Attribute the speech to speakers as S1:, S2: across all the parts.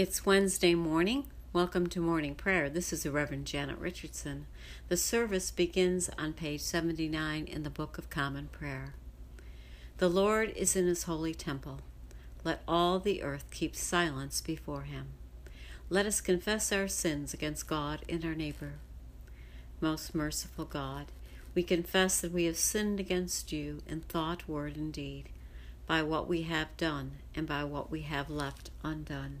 S1: It's Wednesday morning. Welcome to morning prayer. This is the Reverend Janet Richardson. The service begins on page 79 in the Book of Common Prayer. The Lord is in his holy temple. Let all the earth keep silence before him. Let us confess our sins against God and our neighbor. Most merciful God, we confess that we have sinned against you in thought, word, and deed, by what we have done and by what we have left undone.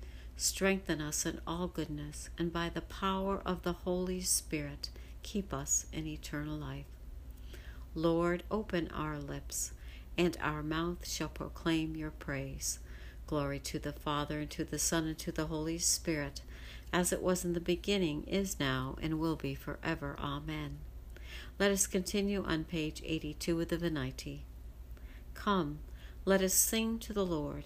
S1: Strengthen us in all goodness, and by the power of the Holy Spirit, keep us in eternal life. Lord, open our lips, and our mouth shall proclaim your praise. Glory to the Father, and to the Son, and to the Holy Spirit, as it was in the beginning, is now, and will be forever. Amen. Let us continue on page 82 of the Venite. Come, let us sing to the Lord.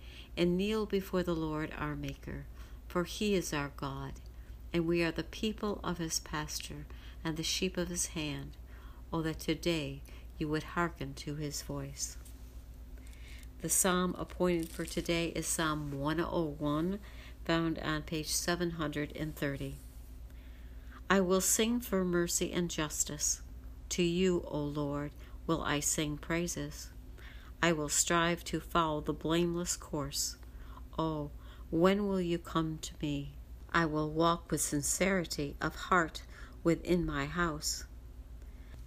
S1: and kneel before the Lord our Maker, for he is our God, and we are the people of his pasture and the sheep of his hand. Oh, that today you would hearken to his voice. The psalm appointed for today is Psalm 101, found on page 730. I will sing for mercy and justice. To you, O Lord, will I sing praises. I will strive to follow the blameless course. Oh, when will you come to me? I will walk with sincerity of heart within my house.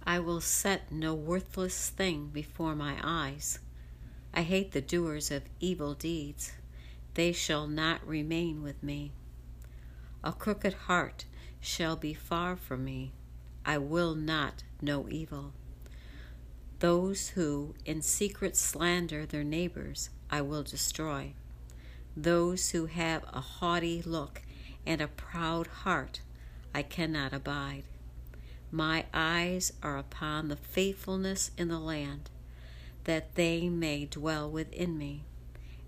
S1: I will set no worthless thing before my eyes. I hate the doers of evil deeds. They shall not remain with me. A crooked heart shall be far from me. I will not know evil. Those who in secret slander their neighbors I will destroy. Those who have a haughty look and a proud heart I cannot abide. My eyes are upon the faithfulness in the land, that they may dwell within me.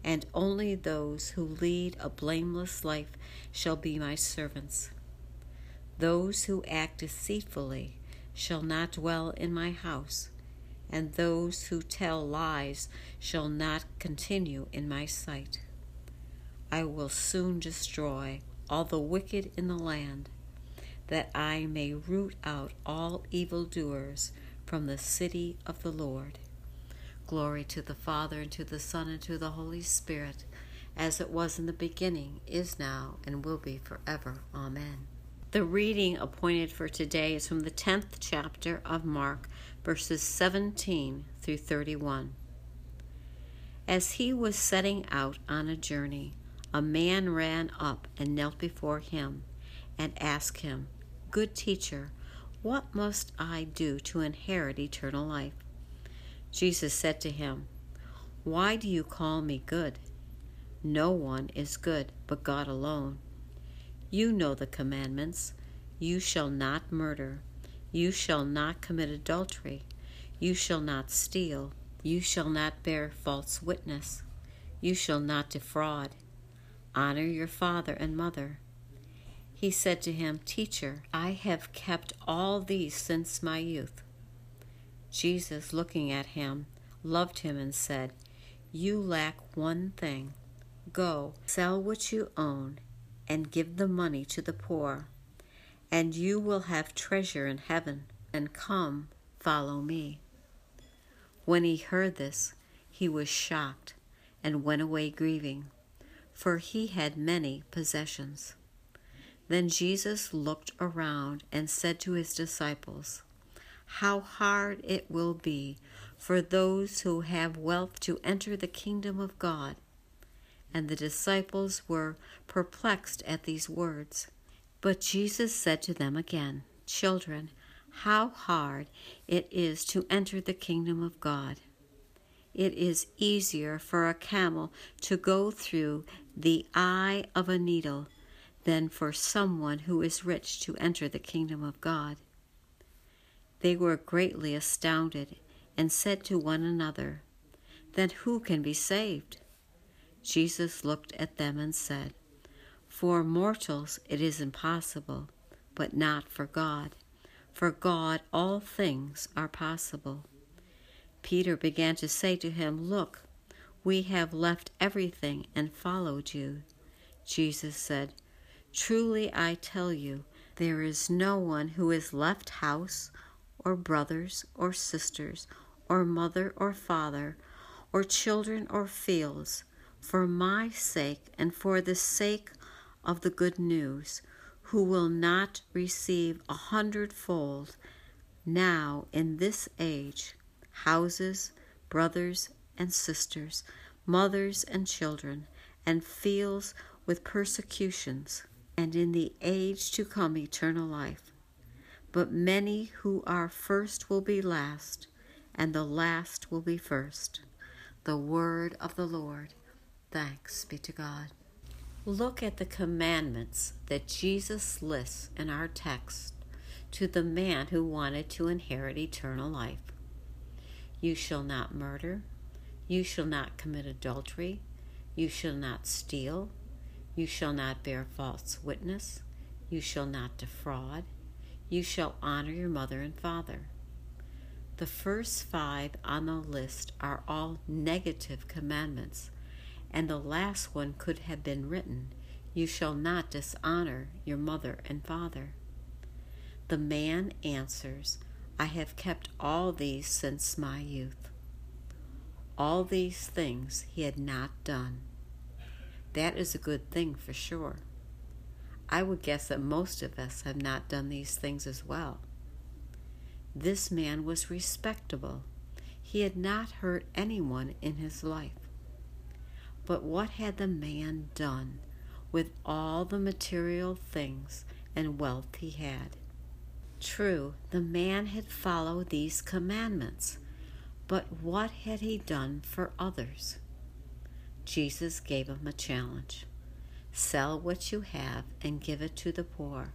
S1: And only those who lead a blameless life shall be my servants. Those who act deceitfully shall not dwell in my house and those who tell lies shall not continue in my sight. I will soon destroy all the wicked in the land, that I may root out all evildoers from the city of the Lord. Glory to the Father, and to the Son, and to the Holy Spirit, as it was in the beginning, is now, and will be forever. Amen. The reading appointed for today is from the 10th chapter of Mark, verses 17 through 31. As he was setting out on a journey, a man ran up and knelt before him and asked him, Good teacher, what must I do to inherit eternal life? Jesus said to him, Why do you call me good? No one is good but God alone. You know the commandments you shall not murder, you shall not commit adultery, you shall not steal, you shall not bear false witness, you shall not defraud. Honor your father and mother. He said to him, Teacher, I have kept all these since my youth. Jesus, looking at him, loved him and said, You lack one thing. Go, sell what you own and give the money to the poor, and you will have treasure in heaven. And come, follow me. When he heard this, he was shocked and went away grieving, for he had many possessions. Then Jesus looked around and said to his disciples, How hard it will be for those who have wealth to enter the kingdom of God. And the disciples were perplexed at these words. But Jesus said to them again, Children, how hard it is to enter the kingdom of God. It is easier for a camel to go through the eye of a needle than for someone who is rich to enter the kingdom of God. They were greatly astounded and said to one another, Then who can be saved? Jesus looked at them and said, For mortals it is impossible, but not for God. For God all things are possible. Peter began to say to him, Look, we have left everything and followed you. Jesus said, Truly I tell you, there is no one who has left house, or brothers, or sisters, or mother, or father, or children, or fields, for my sake and for the sake of the good news, who will not receive a hundredfold now in this age houses, brothers and sisters, mothers and children, and fields with persecutions and in the age to come eternal life. But many who are first will be last, and the last will be first. The word of the Lord. Thanks be to God. Look at the commandments that Jesus lists in our text to the man who wanted to inherit eternal life. You shall not murder. You shall not commit adultery. You shall not steal. You shall not bear false witness. You shall not defraud. You shall honor your mother and father. The first five on the list are all negative commandments, and the last one could have been written You shall not dishonor your mother and father. The man answers, I have kept all these since my youth. All these things he had not done. That is a good thing for sure. I would guess that most of us have not done these things as well. This man was respectable. He had not hurt anyone in his life. But what had the man done with all the material things and wealth he had? True, the man had followed these commandments, but what had he done for others? Jesus gave him a challenge sell what you have and give it to the poor.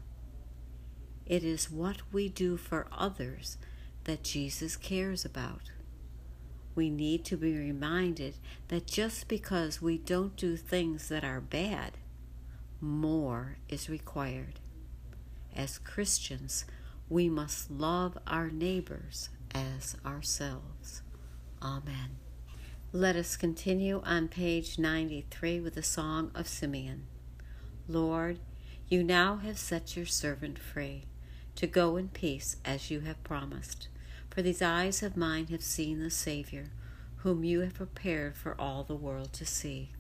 S1: It is what we do for others that Jesus cares about. We need to be reminded that just because we don't do things that are bad, more is required. As Christians, we must love our neighbors as ourselves. Amen. Let us continue on page 93 with the Song of Simeon. Lord, you now have set your servant free to go in peace as you have promised. For these eyes of mine have seen the Savior, whom you have prepared for all the world to see,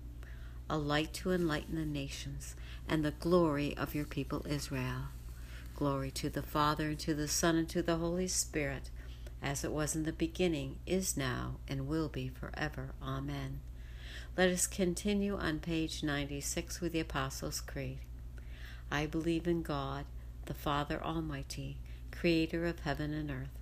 S1: a light to enlighten the nations, and the glory of your people Israel. Glory to the Father, and to the Son, and to the Holy Spirit as it was in the beginning, is now, and will be forever. Amen. Let us continue on page 96 with the Apostles' Creed. I believe in God, the Father Almighty, creator of heaven and earth.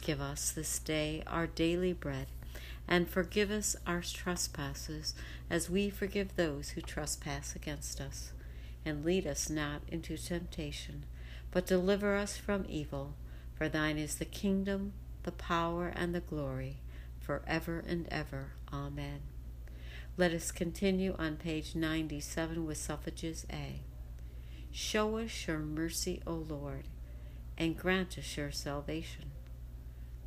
S1: Give us this day our daily bread, and forgive us our trespasses as we forgive those who trespass against us. And lead us not into temptation, but deliver us from evil. For thine is the kingdom, the power, and the glory, for ever and ever. Amen. Let us continue on page 97 with suffrages A. Show us your mercy, O Lord, and grant us your salvation.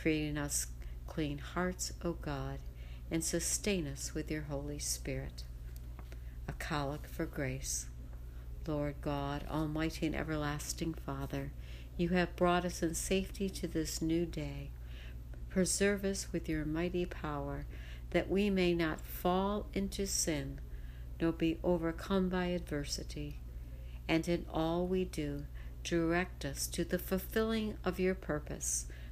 S1: Create in us clean hearts, O God, and sustain us with your Holy Spirit. A collect for grace. Lord God, Almighty and everlasting Father, you have brought us in safety to this new day. Preserve us with your mighty power, that we may not fall into sin, nor be overcome by adversity. And in all we do, direct us to the fulfilling of your purpose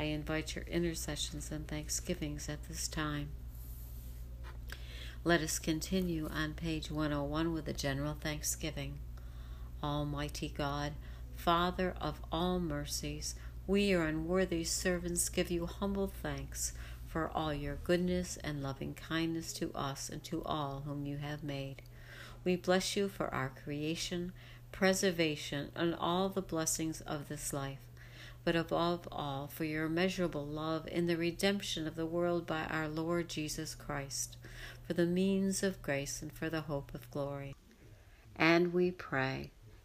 S1: I invite your intercessions and thanksgivings at this time. Let us continue on page 101 with a general thanksgiving. Almighty God, Father of all mercies, we, your unworthy servants, give you humble thanks for all your goodness and loving kindness to us and to all whom you have made. We bless you for our creation, preservation, and all the blessings of this life but above all for your immeasurable love in the redemption of the world by our Lord Jesus Christ, for the means of grace and for the hope of glory. And we pray,